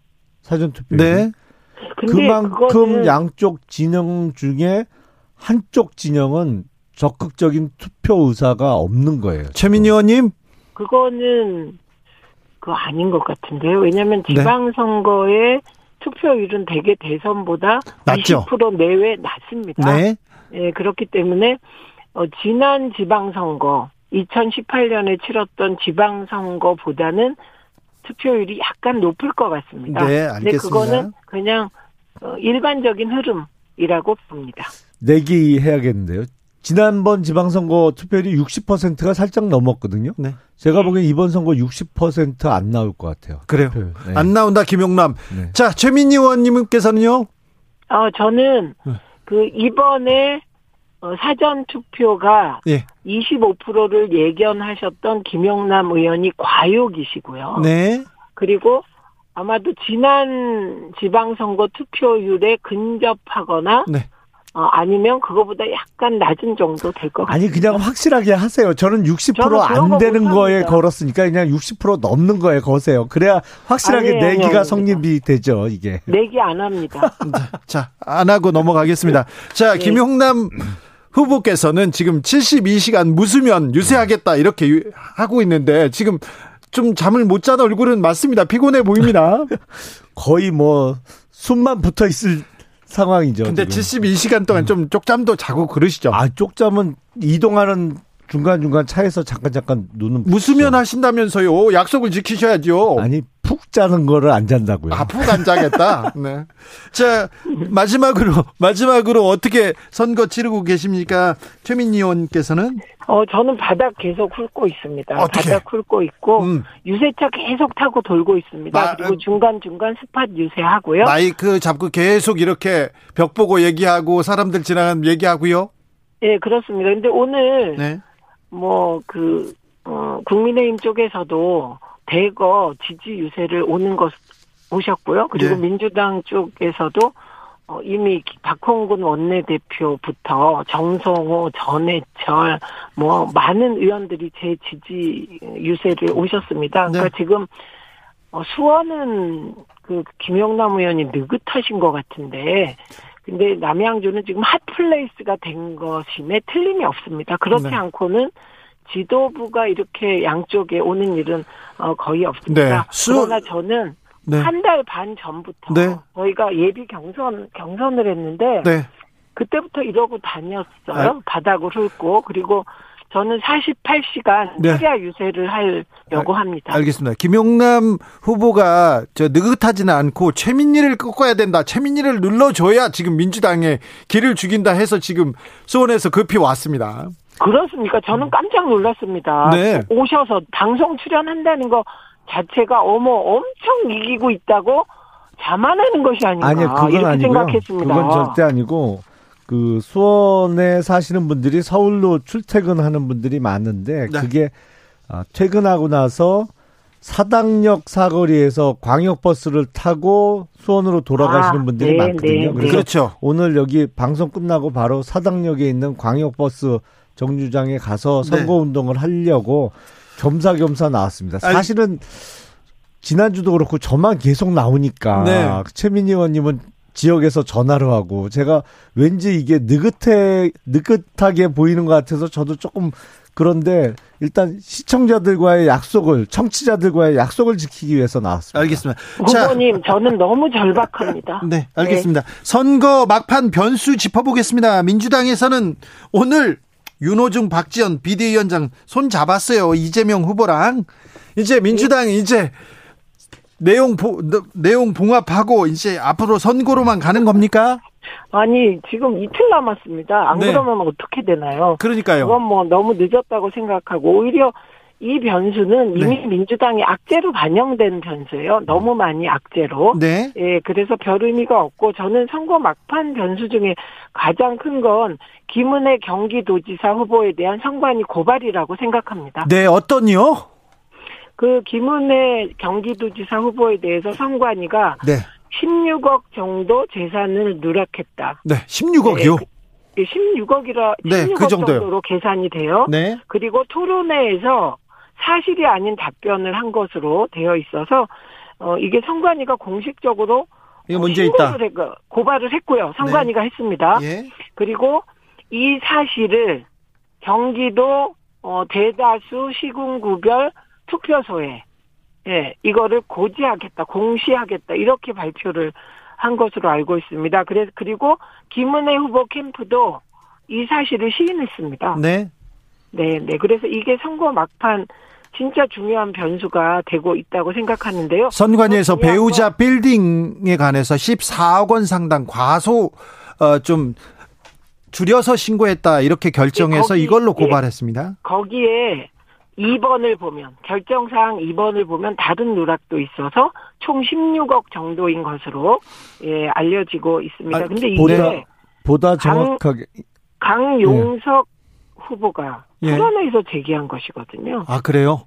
사전 투표. 네. 그만큼 그거는... 양쪽 진영 중에 한쪽 진영은 적극적인 투표 의사가 없는 거예요. 최민희 의원님? 그거는 그거 아닌 것 같은데요. 왜냐하면 네. 지방선거의 네. 투표율은 대개 대선보다 낮죠? 20% 내외 낮습니다. 네. 네 그렇기 때문에 어, 지난 지방선거 2018년에 치렀던 지방선거보다는 투표율이 약간 높을 것 같습니다. 네, 알겠습니다. 근데 그거는 그냥 어, 일반적인 흐름이라고 봅니다. 내기 해야겠는데요. 지난번 지방선거 투표율이 60%가 살짝 넘었거든요. 네. 제가 보기엔 이번 선거 60%안 나올 것 같아요. 그래요. 네. 안 나온다, 김용남. 네. 자, 최민희 의원님께서는요? 어, 저는 네. 그 이번에 어, 사전 투표가 예. 25%를 예견하셨던 김영남 의원이 과욕이시고요. 네. 그리고 아마도 지난 지방선거 투표율에 근접하거나 네. 어, 아니면 그거보다 약간 낮은 정도 될 것 같아요. 아니 그냥 확실하게 하세요. 저는 60%안 되는 거에 걸었으니까 그냥 60% 넘는 거에 거세요. 그래야 확실하게 아니, 내기가 아니, 성립이 되죠. 이게. 내기 안 합니다. 자, 안 하고 넘어가겠습니다. 자, 네. 김용남 후보께서는 지금 72시간 무수면 유세하겠다 이렇게 하고 있는데 지금 좀 잠을 못 자는 얼굴은 맞습니다. 피곤해 보입니다. 거의 뭐 숨만 붙어 있을 상황이죠. 근데 지금. 72시간 동안 좀 쪽잠도 자고 그러시죠? 아, 쪽잠은 이동하는 중간중간 차에서 잠깐 잠깐 눈은 무수면 하신다면서요. 약속을 지키셔야죠. 아니, 푹 자는 거를 안 잔다고요. 아, 푹 안 자겠다. 네. 자, 마지막으로, 마지막으로 어떻게 선거 치르고 계십니까? 최민희 의원께서는? 어, 저는 바닥 계속 훑고 있습니다. 어떻게? 바닥 훑고 있고, 음. 유세차 계속 타고 돌고 있습니다. 마, 그리고 중간중간 스팟 유세하고요. 마이크 잡고 계속 이렇게 벽 보고 얘기하고, 사람들 지나가면 얘기하고요? 예, 그렇습니다. 근데 오늘, 네. 뭐, 그, 어, 국민의힘 쪽에서도 대거 지지 유세를 오는 것 오셨고요. 그리고 네. 민주당 쪽에서도 어, 이미 박홍근 원내대표부터 정성호, 전해철, 뭐, 많은 의원들이 제 지지 유세를 오셨습니다. 그러니까 네. 지금, 어, 수원은 그 김영남 의원이 느긋하신 것 같은데, 근데 남양주는 지금 핫플레이스가 된 것임에 틀림이 없습니다. 그렇지 네. 않고는 지도부가 이렇게 양쪽에 오는 일은 어, 거의 없습니다. 네. 수... 그러나 저는 네. 한달 반 전부터 네. 저희가 예비 경선 경선을 했는데 네. 그때부터 이러고 다녔어요. 아. 바닥을 훑고 그리고 저는 48시간 네. 시야 유세를 하려고 아, 합니다. 알겠습니다. 김용남 후보가 저 느긋하지는 않고 최민희를 꺾어야 된다. 최민희를 눌러줘야 지금 민주당에 길을 죽인다 해서 지금 수원에서 급히 왔습니다. 그렇습니까? 저는 깜짝 놀랐습니다. 네. 오셔서 방송 출연한다는 거 자체가 어머 엄청 이기고 있다고 자만하는 것이 아닌가 아니요, 그건 이렇게 아니고요. 생각했습니다. 그건 절대 아니고 그 수원에 사시는 분들이 서울로 출퇴근하는 분들이 많은데 네. 그게 아, 퇴근하고 나서 사당역 사거리에서 광역버스를 타고 수원으로 돌아가시는 아, 분들이 네, 많거든요. 네, 그래서 그렇죠. 오늘 여기 방송 끝나고 바로 사당역에 있는 광역버스 정류장에 가서 네. 선거 운동을 하려고 겸사겸사 나왔습니다. 사실은 지난주도 그렇고 저만 계속 나오니까 네. 최민희 의원님은 지역에서 전화를 하고 제가 왠지 이게 느긋해 느긋하게 보이는 것 같아서 저도 조금 그런데 일단 시청자들과의 약속을 청취자들과의 약속을 지키기 위해서 나왔습니다. 알겠습니다. 후보님 저는 너무 절박합니다. 네, 알겠습니다. 네. 선거 막판 변수 짚어보겠습니다. 민주당에서는 오늘 윤호중 박지원 비대위원장 손 잡았어요. 이재명 후보랑 이제 민주당이 이제 내용 보, 내용 봉합하고 이제 앞으로 선거로만 가는 겁니까? 아니 지금 이틀 남았습니다. 안 네. 그러면 어떻게 되나요? 그러니까요. 그건 뭐 너무 늦었다고 생각하고 오히려 이 변수는 네. 이미 네. 민주당이 악재로 반영된 변수예요. 너무 많이 악재로. 네. 예, 그래서 별 의미가 없고 저는 선거 막판 변수 중에 가장 큰 건 김은혜 경기도지사 후보에 대한 선관위 고발이라고 생각합니다. 네, 어떤요? 그 김은혜 경기도지사 후보에 대해서 선관위가 네. 16억 정도 재산을 누락했다. 네, 16억이요? 네, 16억이라 그 16억 네, 그 정도로 계산이 돼요. 네. 그리고 토론회에서 사실이 아닌 답변을 한 것으로 되어 있어서 어 이게 선관위가 공식적으로 이거 문제 있다. 고발을 했고요. 선관위가 네. 했습니다. 예. 그리고 이 사실을 경기도 어 대다수 시군구별 투표소에 예, 이거를 고지하겠다, 공시하겠다 이렇게 발표를 한 것으로 알고 있습니다. 그래서 그리고 김은혜 후보 캠프도 이 사실을 시인했습니다. 네. 네, 네. 그래서 이게 선거 막판 진짜 중요한 변수가 되고 있다고 생각하는데요. 선관위에서 배우자 빌딩에 관해서 14억 원 상당 과소 어, 좀 줄여서 신고했다 이렇게 결정해서 네, 거기, 이걸로 예, 고발했습니다. 예, 거기에 2번을 보면 결정사항 2번을 보면 다른 누락도 있어서 총 16억 정도인 것으로 예, 알려지고 있습니다. 아, 근데 보다, 이게 보다 정확하게 강, 강용석 예. 후보가 예. 토론회에서 제기한 것이거든요. 아 그래요?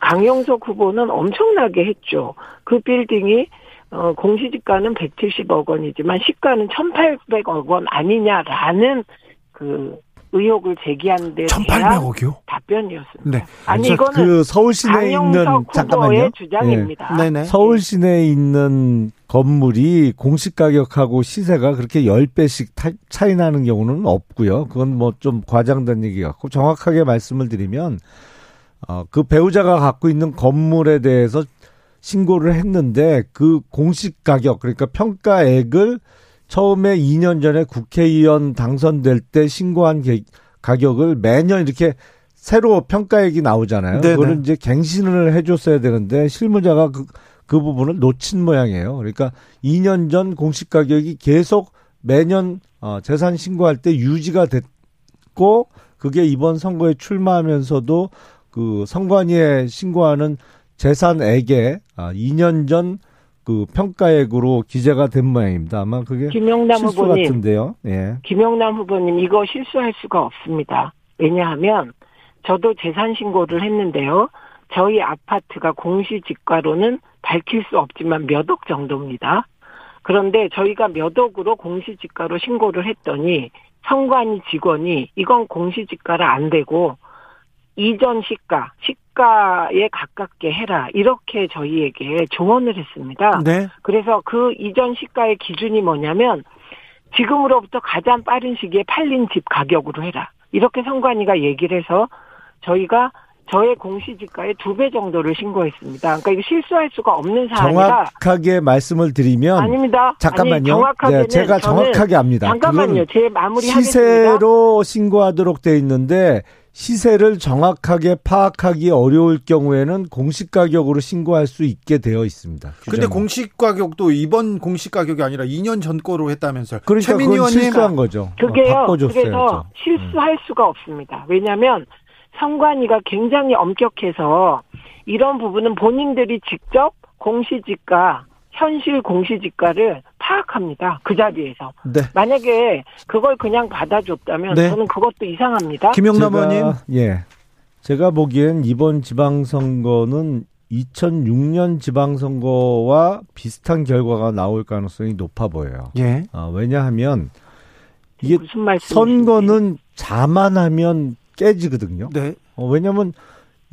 강용석 후보는 엄청나게 했죠. 그 빌딩이 어, 공시지가는 170억 원이지만 시가는 1,800억 원 아니냐라는 그 의혹을 제기한 데 1,800억이요? 답변이었습니다. 네. 아니 이거는 그 서울 시내에 있는 잠깐만요. 주장입니다. 네. 네네. 서울 시내에 있는 건물이 공시 가격하고 시세가 그렇게 10배씩 차이 나는 경우는 없고요. 그건 뭐 좀 과장된 얘기 같고 정확하게 말씀을 드리면 어, 그 배우자가 갖고 있는 건물에 대해서 신고를 했는데 그 공식 가격 그러니까 평가액을 처음에 2년 전에 국회의원 당선될 때 신고한 가격을 매년 이렇게 새로 평가액이 나오잖아요. 네네. 그거를 이제 갱신을 해줬어야 되는데 실무자가 그 그 부분을 놓친 모양이에요. 그러니까 2년 전 공시 가격이 계속 매년 어, 재산 신고할 때 유지가 됐고 그게 이번 선거에 출마하면서도 그 선관위에 신고하는 재산액에 아, 2년 전 그 평가액으로 기재가 된 모양입니다. 아마 그게 김영남 실수 후보님, 같은데요. 예. 김영남 후보님 이거 실수할 수가 없습니다. 왜냐하면 저도 재산 신고를 했는데요. 저희 아파트가 공시지가로는 밝힐 수 없지만 몇 억 정도입니다. 그런데 저희가 몇 억으로 공시지가로 신고를 했더니 성관이 직원이 이건 공시지가라 안 되고 이전 시가, 시가에 가깝게 해라. 이렇게 저희에게 조언을 했습니다. 네. 그래서 그 이전 시가의 기준이 뭐냐면 지금으로부터 가장 빠른 시기에 팔린 집 가격으로 해라. 이렇게 성관이가 얘기를 해서 저희가 저의 공시지가의 두 배 정도를 신고했습니다. 그러니까 이거 실수할 수가 없는 사안이라 정확하게 말씀을 드리면 아닙니다. 잠깐만요. 아니, 네, 제가 정확하게 압니다. 잠깐만요. 제 마무리 시세로 신고하도록 돼 있는데 시세를 정확하게 파악하기 어려울 경우에는 공시 가격으로 신고할 수 있게 되어 있습니다. 근데 공시 가격도 이번 공시 가격이 아니라 2년 전 거로 했다면서요. 그러니까 최민희 의원님 실수한 거죠. 그게요. 어, 그래서 실수할 음. 수가 없습니다. 왜냐하면 성관위가 굉장히 엄격해서 이런 부분은 본인들이 직접 공시지가 현실 공시지가를 파악합니다. 그 자리에서. 네. 만약에 그걸 그냥 받아줬다면 네. 저는 그것도 이상합니다. 김영남 의원님. 예. 제가 보기엔 이번 지방선거는 2006년 지방선거와 비슷한 결과가 나올 가능성이 높아 보여요. 예. 어, 왜냐하면 이게 선거는 자만하면 깨지거든요. 네. 어, 왜냐하면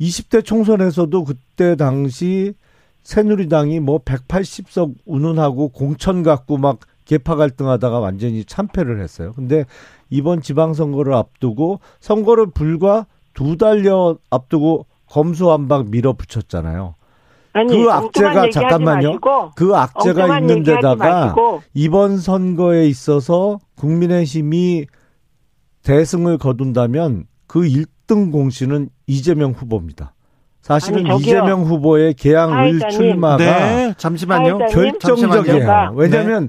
20대 총선에서도 그때 당시 새누리당이 뭐 180석 운운하고 공천 갖고 막 개파 갈등하다가 완전히 참패를 했어요. 근데 이번 지방선거를 앞두고 선거를 불과 두 달여 앞두고 검수한박 밀어붙였잖아요. 아니, 그 악재가 잠깐만요. 그 악재가 있는 데다가 이번 선거에 있어서 국민의힘이 대승을 거둔다면 그 1등 공신은 이재명 후보입니다. 사실은 아니, 이재명 후보의 개항 의 출마가 네, 잠시만요. 결정적이에요. 왜냐하면 네.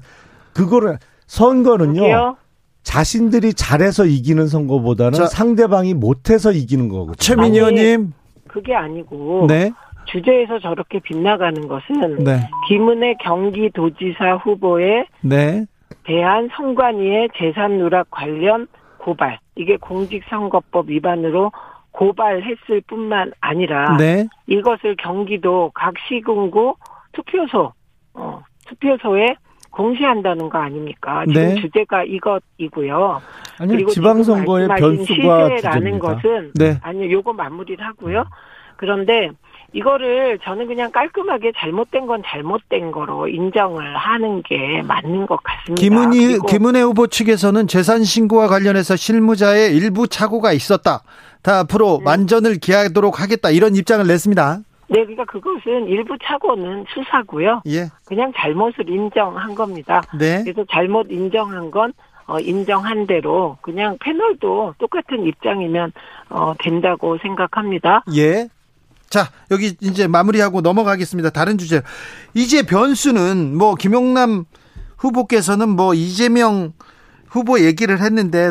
그거를 선거는요. 저기요? 자신들이 잘해서 이기는 선거보다는 자, 상대방이 못해서 이기는 거거든요. 최민희 의원님. 그게 아니고 네. 주제에서 저렇게 빗나가는 것은 네. 김은혜 경기도지사 후보에 네. 대한 성관위의 재산 누락 관련 고발 이게 공직선거법 위반으로 고발했을 뿐만 아니라 네. 이것을 경기도 각 시군구 투표소 어, 투표소에 공시한다는 거 아닙니까? 지금 네. 주제가 이것이고요. 아니 그리고 지방선거의 변수가 시세라는 것은 네. 아니 요거 마무리를 하고요. 그런데 이거를 저는 그냥 깔끔하게 잘못된 건 잘못된 거로 인정을 하는 게 맞는 것 같습니다. 김은희 김은혜 후보 측에서는 재산 신고와 관련해서 실무자의 일부 착오가 있었다. 다 앞으로 네. 만전을 기하도록 하겠다 이런 입장을 냈습니다. 네, 그러니까 그것은 일부 착오는 수사고요. 예. 그냥 잘못을 인정한 겁니다. 네. 그래서 잘못 인정한 건 어, 인정한 대로 그냥 패널도 똑같은 입장이면 어, 된다고 생각합니다. 예. 자, 여기 이제 마무리하고 넘어가겠습니다. 다른 주제. 이제 변수는 뭐 김용남 후보께서는 뭐 이재명 후보 얘기를 했는데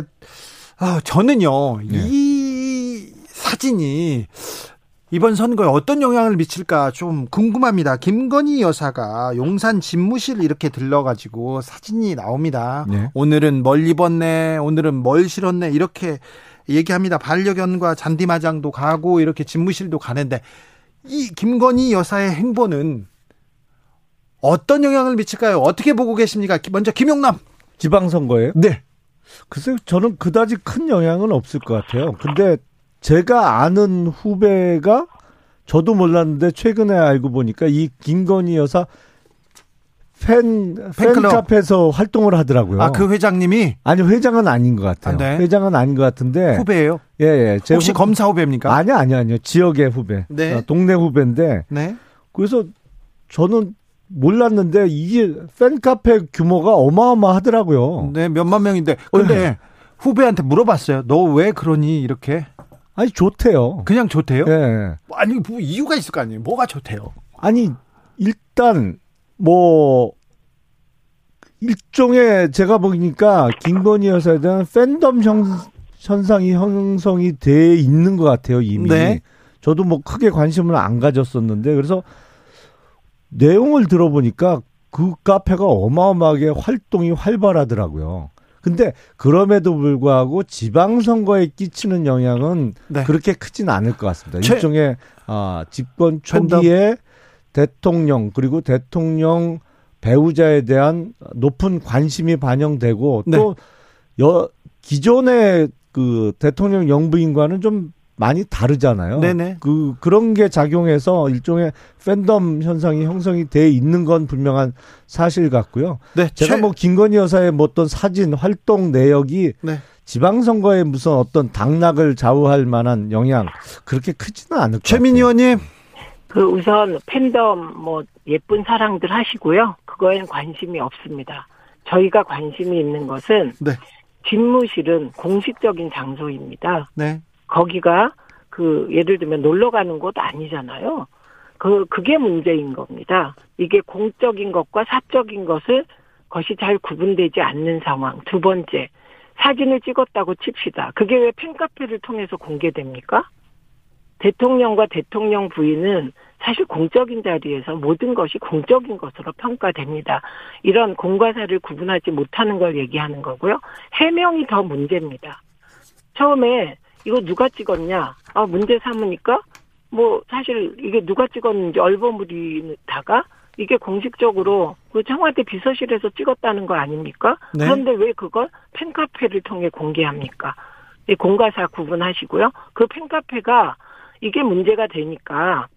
어, 저는요. 네. 이 사진이 이번 선거에 어떤 영향을 미칠까 좀 궁금합니다. 김건희 여사가 용산 집무실 이렇게 들러가지고 사진이 나옵니다. 네. 오늘은 뭘 입었네, 오늘은 뭘 실었네 이렇게 얘기합니다. 반려견과 잔디마장도 가고 이렇게 집무실도 가는데 이 김건희 여사의 행보는 어떤 영향을 미칠까요? 어떻게 보고 계십니까? 먼저 김용남 지방선거에 네. 글쎄 저는 그다지 큰 영향은 없을 것 같아요. 근데 제가 아는 후배가 저도 몰랐는데 최근에 알고 보니까 이 김건희 여사 팬, 팬카페에서 활동을 하더라고요. 아, 그 회장님이? 아니, 회장은 아닌 것 같아요. 아, 네. 회장은 아닌 것 같은데. 후배예요? 예, 예. 혹시 후... 검사 후배입니까? 아니, 아니, 아니요. 지역의 후배. 네. 어, 동네 후배인데. 네. 그래서 저는 몰랐는데 이게 팬카페 규모가 어마어마하더라고요. 네, 몇만 명인데. 근데 네. 후배한테 물어봤어요. 너 왜 그러니? 이렇게. 아니, 좋대요. 그냥 좋대요? 예. 아니, 뭐 이유가 있을 거 아니에요. 뭐가 좋대요? 아니, 일단 뭐 일종의 제가 보니까 김건희 여사에 대한 팬덤 형, 현상이 형성이 돼 있는 것 같아요 이미. 네. 저도 뭐 크게 관심을 안 가졌었는데 그래서 내용을 들어보니까 그 카페가 어마어마하게 활동이 활발하더라고요. 근데 그럼에도 불구하고 지방선거에 끼치는 영향은 네. 그렇게 크진 않을 것 같습니다. 최, 일종의 아, 집권 초기에 대통령 그리고 대통령 배우자에 대한 높은 관심이 반영되고 네. 또 여, 기존의 그 대통령 영부인과는 좀 많이 다르잖아요. 네네. 그 그런 게 작용해서 일종의 팬덤 현상이 형성이 돼 있는 건 분명한 사실 같고요. 네, 제가 최... 뭐 김건희 여사의 뭐 어떤 사진 활동 내역이 네. 지방선거에 무슨 어떤 당락을 좌우할 만한 영향 그렇게 크지는 않을 것 최민 의원님. 그 우선 팬덤 뭐 예쁜 사랑들 하시고요. 그거에는 관심이 없습니다. 저희가 관심이 있는 것은 네. 집무실은 공식적인 장소입니다. 네. 거기가 그 예를 들면 놀러 가는 곳 아니잖아요. 그 그게 문제인 겁니다. 이게 공적인 것과 사적인 것을 것이 잘 구분되지 않는 상황. 두 번째, 사진을 찍었다고 칩시다. 그게 왜 팬카페를 통해서 공개됩니까? 대통령과 대통령 부인은 사실 공적인 자리에서 모든 것이 공적인 것으로 평가됩니다. 이런 공과 사를 구분하지 못하는 걸 얘기하는 거고요. 해명이 더 문제입니다. 처음에 이거 누가 찍었냐? 아, 문제 삼으니까 뭐 사실 이게 누가 찍었는지 얼버무리다가 이게 공식적으로 그 청와대 비서실에서 찍었다는 거 아닙니까? 네. 그런데 왜 그걸 팬카페를 통해 공개합니까? 이 공과사 구분하시고요. 그 팬카페가 이게 문제가 되니까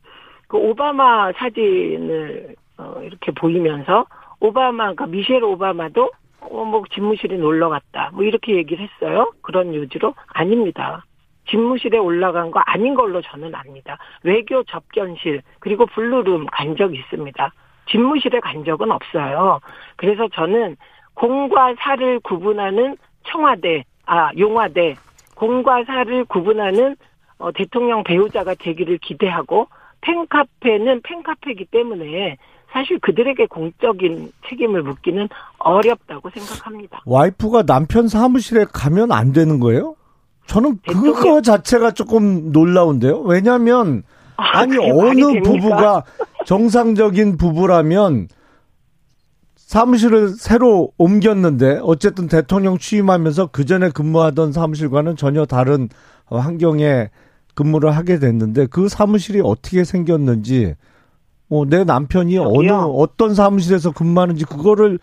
그 오바마 사진을 어 이렇게 보이면서 오바마가 미셸 오바마도 어 뭐 집무실에 놀러 갔다 뭐 이렇게 얘기를 했어요. 그런 요지로 아닙니다. 집무실에 올라간 거 아닌 걸로 저는 압니다. 외교 접견실 그리고 블루룸 간 적 있습니다. 집무실에 간 적은 없어요. 그래서 저는 공과 사를 구분하는 청와대, 아 용화대, 공과 사를 구분하는 어, 대통령 배우자가 되기를 기대하고 팬카페는 팬카페이기 때문에 사실 그들에게 공적인 책임을 묻기는 어렵다고 생각합니다. 와이프가 남편 사무실에 가면 안 되는 거예요? 저는 그거 자체가 조금 놀라운데요. 왜냐하면 아, 니 어느 부부가 정상적인 부부라면 사무실을 새로 옮겼는데 어쨌든 대통령 취임하면서 그 전에 근무하던 사무실과는 전혀 다른 환경에 근무를 하게 됐는데 그 사무실이 어떻게 생겼는지 뭐내 남편이. 어느 어떤 사무실에서 근무하는지 그거를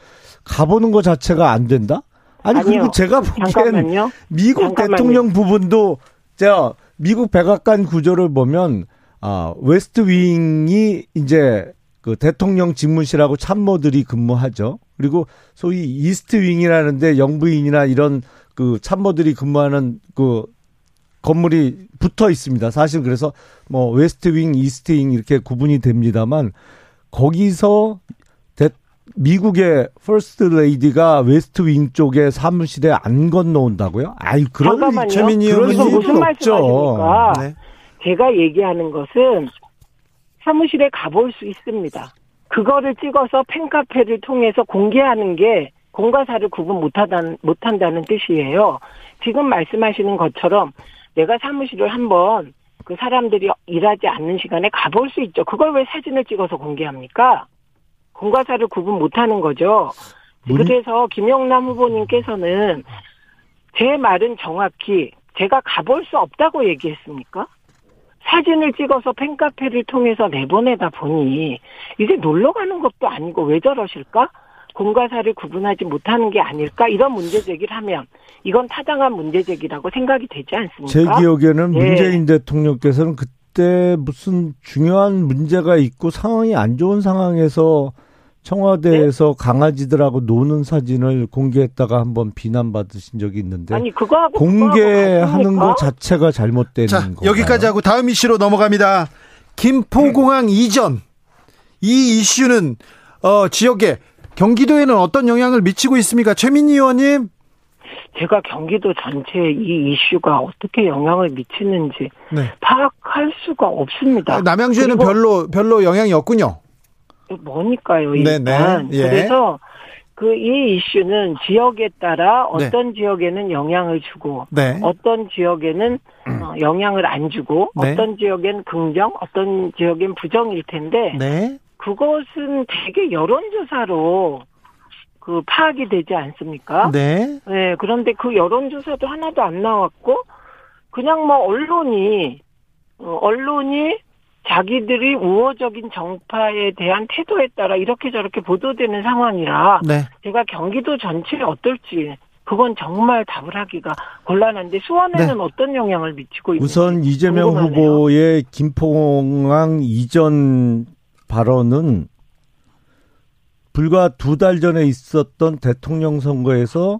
가보는 것 자체가 안 된다? 아니 아니요. 그리고 제가 보기엔 잠깐만요. 미국 잠깐만요. 대통령 부분도 제가 미국 백악관 구조를 보면 아 웨스트 윙이 이제 그 대통령 집무실하고 참모들이 근무하죠. 그리고 소위 이스트 윙이라는데 영부인이나 이런 그 참모들이 근무하는 그 건물이 붙어 있습니다. 사실 그래서 뭐 웨스트 윙, 이스트 윙 이렇게 구분이 됩니다만 거기서 미국의 퍼스트 레이디가 웨스트 윙 쪽에 사무실에 안 건너온다고요? 아이 그런 최민희 의원님 무슨 말씀하십니까? 네. 제가 얘기하는 것은 사무실에 가볼 수 있습니다. 그거를 찍어서 팬카페를 통해서 공개하는 게 공과사를 구분 못하다는, 못한다는 뜻이에요. 지금 말씀하시는 것처럼 내가 사무실을 한번 그 사람들이 일하지 않는 시간에 가볼 수 있죠. 그걸 왜 사진을 찍어서 공개합니까? 공과사를 구분 못하는 거죠. 그래서 김영남 후보님께서는 제 말은 정확히 제가 가볼 수 없다고 얘기했습니까? 사진을 찍어서 팬카페를 통해서 내보내다 보니 이제 놀러 가는 것도 아니고 왜 저러실까? 공과 사를 구분하지 못하는 게 아닐까? 이런 문제 제기를 하면 이건 타당한 문제 제기라고 생각이 되지 않습니까? 제 기억에는 네. 문재인 대통령께서는 그때 무슨 중요한 문제가 있고 상황이 안 좋은 상황에서 청와대에서 네? 강아지들하고 노는 사진을 공개했다가 한번 비난받으신 적이 있는데 아니 그거 공개하는 것 자체가 잘못된 자, 건가요? 여기까지 하고 다음 이슈로 넘어갑니다. 김포공항 네. 이전 이 이슈는 어, 지역에 경기도에는 어떤 영향을 미치고 있습니까? 최민희 의원님. 제가 경기도 전체에 이 이슈가 어떻게 영향을 미치는지 네. 파악할 수가 없습니다. 남양주에는 별로 별로 영향이 없군요. 뭐니까요, 일단. 예. 그래서 그 이 이슈는 지역에 따라 네. 어떤 네. 지역에는 영향을 주고 네. 어떤 지역에는 어, 영향을 안 주고 네. 어떤 지역엔 긍정, 어떤 지역엔 부정일 텐데 네. 그것은 되게 여론조사로 그 파악이 되지 않습니까? 네. 네. 그런데 그 여론조사도 하나도 안 나왔고 그냥 뭐 언론이 어, 언론이 자기들이 우호적인 정파에 대한 태도에 따라 이렇게 저렇게 보도되는 상황이라 네. 제가 경기도 전체에 어떨지 그건 정말 답을 하기가 곤란한데 수원에는 네. 어떤 영향을 미치고 있는지 우선 이재명 궁금하네요. 후보의 김포공항 이전 발언은 불과 두 달 전에 있었던 대통령 선거에서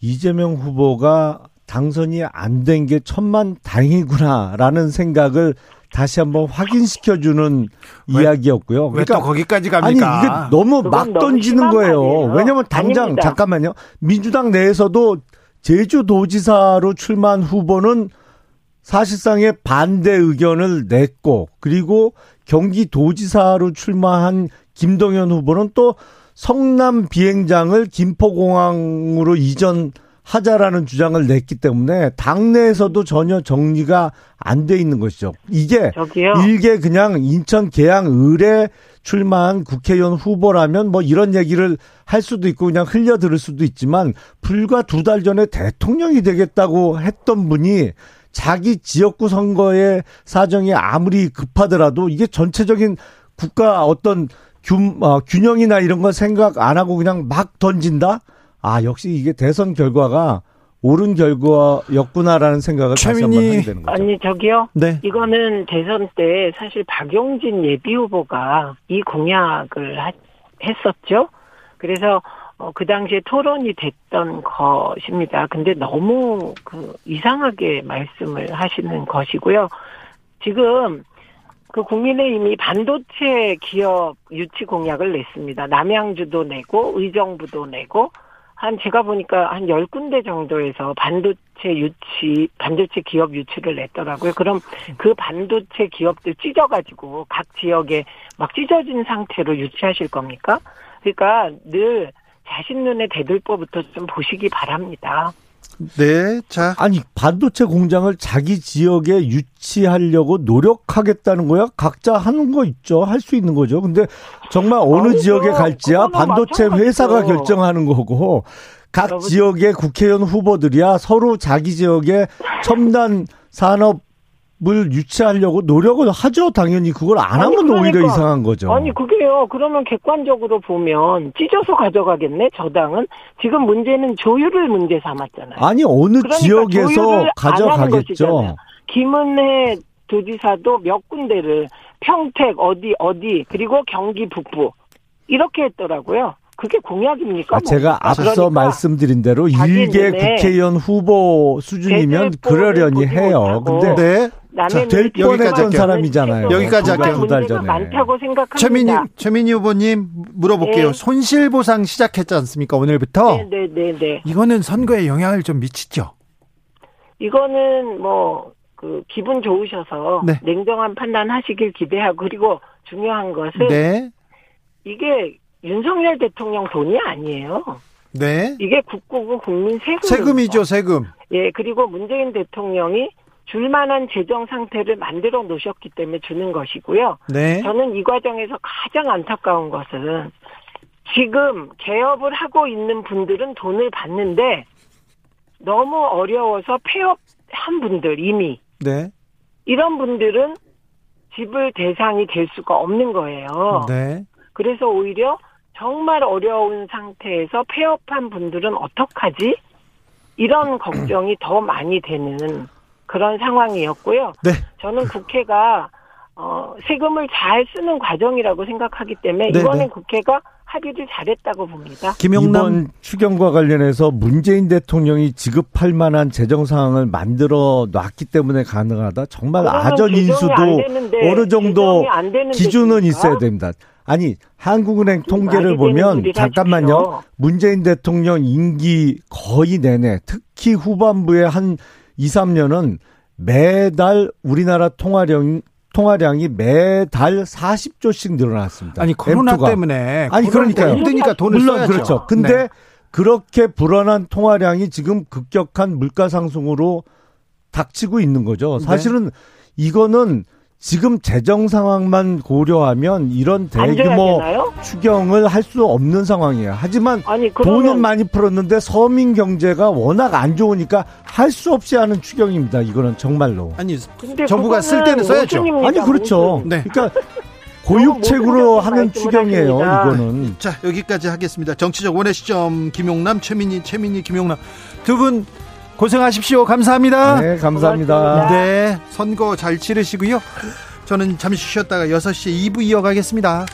이재명 후보가 당선이 안 된 게 천만 다행이구나라는 생각을 다시 한번 확인시켜주는 왜, 이야기였고요. 그러니까 거기까지 갑니까? 아니 이게 너무 막 던지는 거예요. 왜냐면 당장 아닙니다. 잠깐만요. 민주당 내에서도 제주도지사로 출마한 후보는 사실상의 반대 의견을 냈고 그리고 경기도지사로 출마한 김동연 후보는 또 성남 비행장을 김포공항으로 이전 하자라는 주장을 냈기 때문에 당내에서도 전혀 정리가 안 돼 있는 것이죠. 이게 저기요. 일개 그냥 인천 계양 을에 출마한 국회의원 후보라면 뭐 이런 얘기를 할 수도 있고 그냥 흘려 들을 수도 있지만 불과 두 달 전에 대통령이 되겠다고 했던 분이 자기 지역구 선거의 사정이 아무리 급하더라도 이게 전체적인 국가 어떤 균, 어, 균형이나 이런 거 생각 안 하고 그냥 막 던진다? 아, 역시 이게 대선 결과가 옳은 결과였구나라는 생각을 다시 한번 하게 되는 거죠. 아니, 저기요. 네. 이거는 대선 때 사실 박용진 예비 후보가 이 공약을 하, 했었죠. 그래서 어, 그 당시에 토론이 됐던 것입니다. 근데 너무 그 이상하게 말씀을 하시는 것이고요. 지금 그 국민의힘이 반도체 기업 유치 공약을 냈습니다. 남양주도 내고 의정부도 내고 한 제가 보니까 한 열군데 정도에서 반도체 유치, 반도체 기업 유치를 냈더라고요. 그럼 그 반도체 기업들 찢어가지고 각 지역에 막 찢어진 상태로 유치하실 겁니까? 그러니까 늘 자신 눈에 대들보부터 좀 보시기 바랍니다. 네, 자. 아니, 반도체 공장을 자기 지역에 유치하려고 노력하겠다는 거야? 각자 하는 거 있죠. 할 수 있는 거죠. 근데 정말 어느 아니죠. 지역에 갈지야 반도체 회사가 결정하는 거고, 각 지역의 국회의원 후보들이야 서로 자기 지역에 첨단 산업 물 유치하려고 노력을 하죠. 당연히 그걸 안 하면 그러니까, 오히려 이상한 거죠. 아니 그게요. 그러면 객관적으로 보면 찢어서 가져가겠네. 저당은 지금 문제는 조율을 문제 삼았잖아요. 아니 어느 그러니까 지역에서 가져가겠죠. 김은혜 도지사도 몇 군데를 평택 어디 어디 그리고 경기 북부 이렇게 했더라고요. 그게 공약입니까? 아, 제가 앞서 그러니까 말씀드린 대로 일개 국회의원 후보 수준이면 그러려니 해요. 근데 네. 자, 될 뻔했던 사람이잖아요. 여기까지 할게요. 두달 전에. 많다고 생각합니다. 최민희, 최민희 후보님 물어볼게요. 네. 손실보상 시작했지 않습니까? 오늘부터. 네, 네, 네, 네. 이거는 선거에 영향을 좀 미치죠? 이거는 뭐, 그, 기분 좋으셔서 네. 냉정한 판단 하시길 기대하고, 그리고 중요한 것은. 네. 이게 윤석열 대통령 돈이 아니에요. 네. 이게 국고고 국민 세금. 세금이죠, 세금. 예, 그리고 문재인 대통령이 줄만한 재정 상태를 만들어 놓으셨기 때문에 주는 것이고요. 네. 저는 이 과정에서 가장 안타까운 것은 지금 개업을 하고 있는 분들은 돈을 받는데 너무 어려워서 폐업한 분들 이미 네. 이런 분들은 집을 대상이 될 수가 없는 거예요. 네. 그래서 오히려 정말 어려운 상태에서 폐업한 분들은 어떡하지? 이런 걱정이 더 많이 되는 그런 상황이었고요. 네. 저는 국회가 어, 세금을 잘 쓰는 과정이라고 생각하기 때문에 네, 이번엔 네. 국회가 합의를 잘했다고 봅니다. 김용남 추경과 관련해서 문재인 대통령이 지급할 만한 재정 상황을 만들어 놨기 때문에 가능하다. 정말 아전 인수도 어느 정도 기준은 있어야 됩니다. 아니 한국은행 통계를 보면 잠깐만요. 문재인 대통령 임기 거의 내내 특히 후반부에 한 2, 3년은 매달 우리나라 통화량 통화량이 매달 40조씩 늘어났습니다. 아니 코로나 M2가. 때문에 아니 그러니까 힘드니까 돈을 물론 써야죠. 그렇죠. 근데 네. 그렇게 불어난 통화량이 지금 급격한 물가 상승으로 닥치고 있는 거죠. 네. 사실은 네. 이거는 지금 재정 상황만 고려하면 이런 대규모 추경을 할 수 없는 상황이에요. 하지만 아니, 그러면... 돈은 많이 풀었는데 서민 경제가 워낙 안 좋으니까 할 수 없이 하는 추경입니다. 이거는 정말로. 아니 정부가 쓸 때는 써야죠. 아니 그렇죠. 네. 그러니까 고육책으로 하는 추경이에요. 이거는. 자 여기까지 하겠습니다. 정치적 원의 시점 김용남 최민희 최민희 김용남 두 분 고생하십시오. 감사합니다. 네, 감사합니다. 네, 선거 잘 치르시고요. 저는 잠시 쉬었다가 6시 2부 이어가겠습니다.